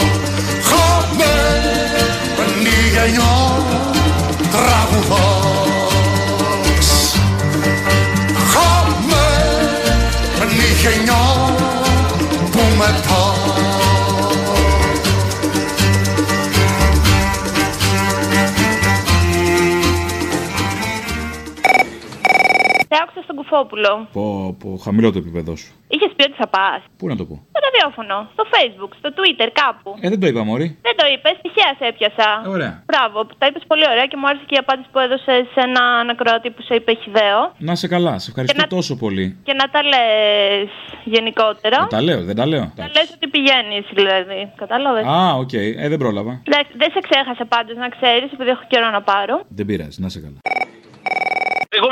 άκουσα στον Κουφόπουλο. Πω, πω, χαμηλό το επίπεδο σου. Είχες πει ότι θα πας. Πού να το πω; Στο ραδιόφωνο, στο Facebook, στο Twitter, κάπου. Ε, δεν το είπα, μωρή. Δεν το είπες, τυχαία σε έπιασα. Ωραία. Μπράβο, τα είπες πολύ ωραία και μου άρεσε και η απάντηση που έδωσε σε έναν ακροατή που σε είπε χυδαίο. Να 'σαι καλά, σε ευχαριστώ Και να- τόσο πολύ. Και να τα λες γενικότερα. Ε, τα λέω, δεν τα λέω. Να λες ότι πηγαίνεις, δηλαδή. Κατάλαβες. Α, οκ, ε, δεν πρόλαβα. Εντάξει, δεν σε ξέχασα πάντως να ξέρεις, επειδή έχω καιρό να πάρω. Δεν πειράζει, να σε καλά.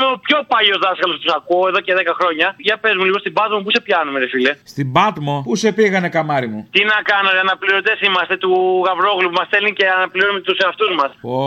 Εγώ είμαι ο πιο παλιός δάσκαλος που τους ακούω εδώ και 10 χρόνια. Για πες μου λίγο στην Πάτμο που σε πιάνουμε, ρε φίλε; Στην Πάτμο, πού σε πήγανε καμάρι μου; Τι να κάνω, ρε, αναπληρωτές είμαστε του Γαβρόγλου που μας στέλνει και αναπληρώνουμε τους εαυτούς μας. Πω,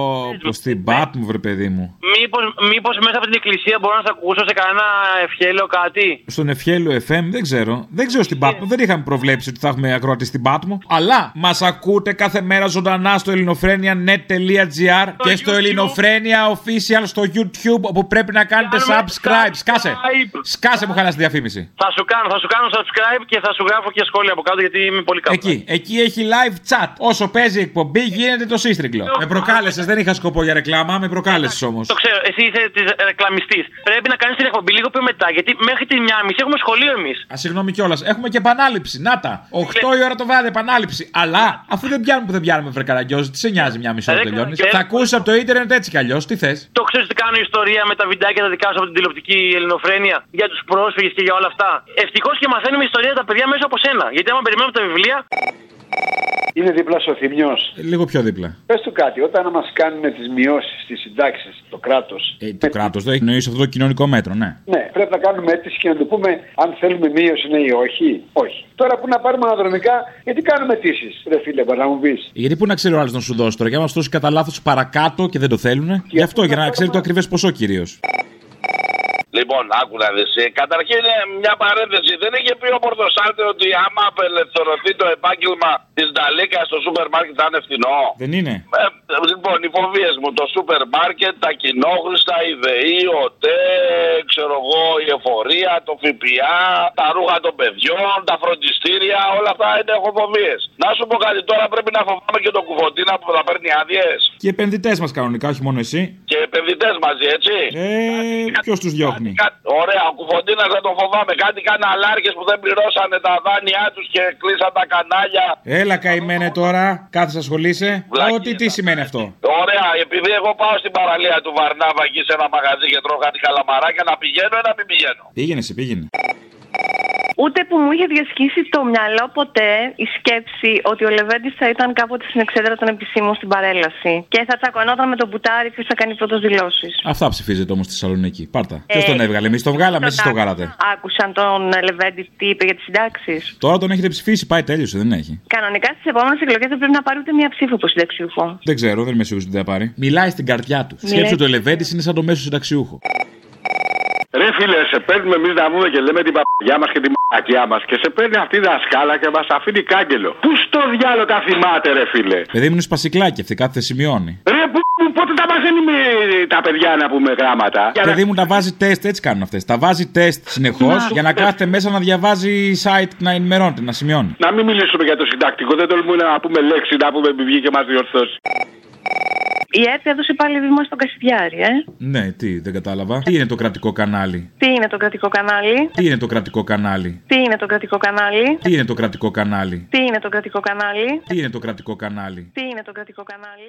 πως στην Πάτμο, βρε παιδί μου. Μήπως μήπως μέσα από την εκκλησία μπορώ να σε ακούσω σε κανένα ευχέλαιο κάτι; Στον Ευχέλιο FM δεν ξέρω. Δεν ξέρω στην Πάτμο. Δεν είχαμε προβλέψει ότι θα έχουμε ακροατή στην Πάτμο. Αλλά μας ακούτε κάθε μέρα ζωντανά στο ελληνοφρένια.net.gr και στο ελληνοφρένια official στο YouTube όπου πρέπει να κάνετε subscribe. Σκάσε. Σκάσε μου χαλά τη διαφήμιση. Θα σου κάνω, θα σου κάνω subscribe και θα σου γράφω και σχόλια από κάτω γιατί είμαι πολύ καλό. Εκεί, εκεί έχει live chat. Όσο παίζει η εκπομπή γίνεται το σύστριγκλο. Με προκάλεσες, δεν είχα σκοπό για ρεκλάμα, με προκάλεσες όμως. Το ξέρω, εσύ είσαι της ρεκλαμιστής. Πρέπει να κάνεις την εκπομπή λίγο πιο μετά γιατί μέχρι τη μια μισή έχουμε σχολείο εμείς. Α, συγγνώμη κιόλας, έχουμε και επανάληψη. Να τα. 8 η ώρα το βράδυ επανάληψη. Αλλά αφού δεν πιάνουμε που δεν πιάνουμε, βρε καραγκιόζη, τι σε νοιάζει μια μισή ώρα Ε, τελειώνει; και- Θα ακούσει από το ίντερνετ έτσι κι αλλιώς, τι θες; Το ξέρεις τι κάνω ιστορία με τα βιντεάκια τα δικά σου από την τηλεοπτική ελληνοφρένεια για τους πρόσφυγες και για όλα αυτά. Ευτυχώς και μαθαίνουμε ιστορία τα παιδιά μέσα από σένα. Γιατί άμα περιμένουμε τα βιβλία. Είναι δίπλα στο θυμιό. Λίγο πιο δίπλα. Πες του κάτι, όταν μας κάνουν τις μειώσεις στις συντάξεις, το κράτος. Ε, το κράτος δεν έχει εννοήσει αυτό το κοινωνικό μέτρο, ναι. Ναι, πρέπει να κάνουμε αίτηση και να του πούμε αν θέλουμε μείωση ναι ή όχι. Όχι. Τώρα που να πάρουμε αναδρομικά, γιατί κάνουμε αιτήσεις, ρε φίλε, μπορεί να μου πεις. Γιατί πού να ξέρει ο άλλος να σου δώσει τώρα, για να μας δώσει κατά λάθος παρακάτω και δεν το θέλουν. Γι' αυτό, για να ξέρει το ακριβές ποσό κυρίως. Λοιπόν, άκου να δεις. Ε, Καταρχήν, ε, μια παρένθεση. Δεν είχε πει ο Πορτοσάλτε ότι άμα απελευθερωθεί το επάγγελμα της Νταλίκα στο σούπερ μάρκετ θα είναι φθηνό. Δεν είναι. Ε, λοιπόν, οι φοβίες μου, το σούπερ μάρκετ, τα κοινόχρηστα, η ΔΕΗ, ο ΤΕ, ξέρω εγώ, η εφορία, το ΦΠΑ, τα ρούχα των παιδιών, τα φροντιστήρια, όλα αυτά είναι έχω φοβίες. Να σου πω κάτι τώρα, πρέπει να φοβάμαι και το κουφοντίνα που θα παίρνει άδειες. Και οι επενδυτές μας κανονικά, όχι μόνο εσύ. Και επενδυτές μαζί, έτσι. Ε, ποιος τους διώχνει; Κα- Ωραία, ο κουφοντίνας δεν τον φοβάμαι. Κάτι κάνα αλάρκε που δεν πληρώσανε τα δάνειά τους και κλείσαν τα κανάλια. Έλα καημένε τώρα, κάθεσαι ασχολείσαι. Ότι τι σημαίνει αυτό; Ωραία, επειδή εγώ πάω στην παραλία του Βαρνάβα εκεί σε ένα μαγαζί και τρώω κάτι καλαμαράκια, να πηγαίνω ή να μην πηγαίνω; Πήγαινε, σε πήγαινε. Ούτε που μου είχε διασχίσει το μυαλό ποτέ η σκέψη ότι ο Λεβέντης θα ήταν κάποτε στην εξέδρα των επισήμων στην παρέλαση και θα τσακωνόταν με τον Μπουτάρη και θα κάνει πρώτο δηλώσεις. Αυτά ψηφίζεται όμως στη Θεσσαλονίκη. Πάρτα. Ε, Ποιος τον έβγαλε, εμείς τον βγάλαμε, εσείς τον βγάλατε. Άκουσαν τον Λεβέντη τι είπε για τις συντάξεις. Τώρα τον έχετε ψηφίσει, πάει τέλειωσε, δεν έχει. Κανονικά στις επόμενες εκλογές δεν πρέπει να πάρει ούτε μία ψήφο από συνταξιούχο. Δεν ξέρω, δεν είμαι σίγουρος ότι θα πάρει. Μιλάει στην καρδιά του. Μιλάει. Σκέψτε ότι ο Ελεβέντη είναι σαν το μέσο συνταξιούχο. Ρε φίλε, σε παίρνουμε εμείς να πούμε και λέμε την παπαγιά μας και την μαλακιά μας και σε παίρνει αυτή η δασκάλα και μας αφήνει κάγκελο. Πού στο διάλογο τα θυμάται, ρε φίλε; Παιδί μου είναι σπασικλάκι αυτή, κάθε σημειώνει. Ρε που, που- πότε τα μαθαίνει με τα παιδιά να πούμε γράμματα; Για να- Παιδί μου τα βάζει τεστ, έτσι κάνουν αυτές. Τα βάζει τεστ συνεχώς Να. για να κάθεται μέσα να διαβάζει site να ενημερώνεται, να σημειώνει. Να μην μιλήσουμε για το συντακτικό, δεν τολμούμε να πούμε λέξη, να πούμε μη βγει και μας διορθώσει. Η ΕΡΤ έδωσε πάλι βήμα στον Κασιδιάρη, ε. Ναι, τι, δεν κατάλαβα. Τι είναι το κρατικό κανάλι; Τι είναι το κρατικό κανάλι, Τι είναι το κρατικό κανάλι; τι είναι το κρατικό κανάλι, Τι είναι το κρατικό κανάλι; τι είναι το κρατικό κανάλι, Τι είναι το κρατικό κανάλι; τι είναι το κρατικό κανάλι;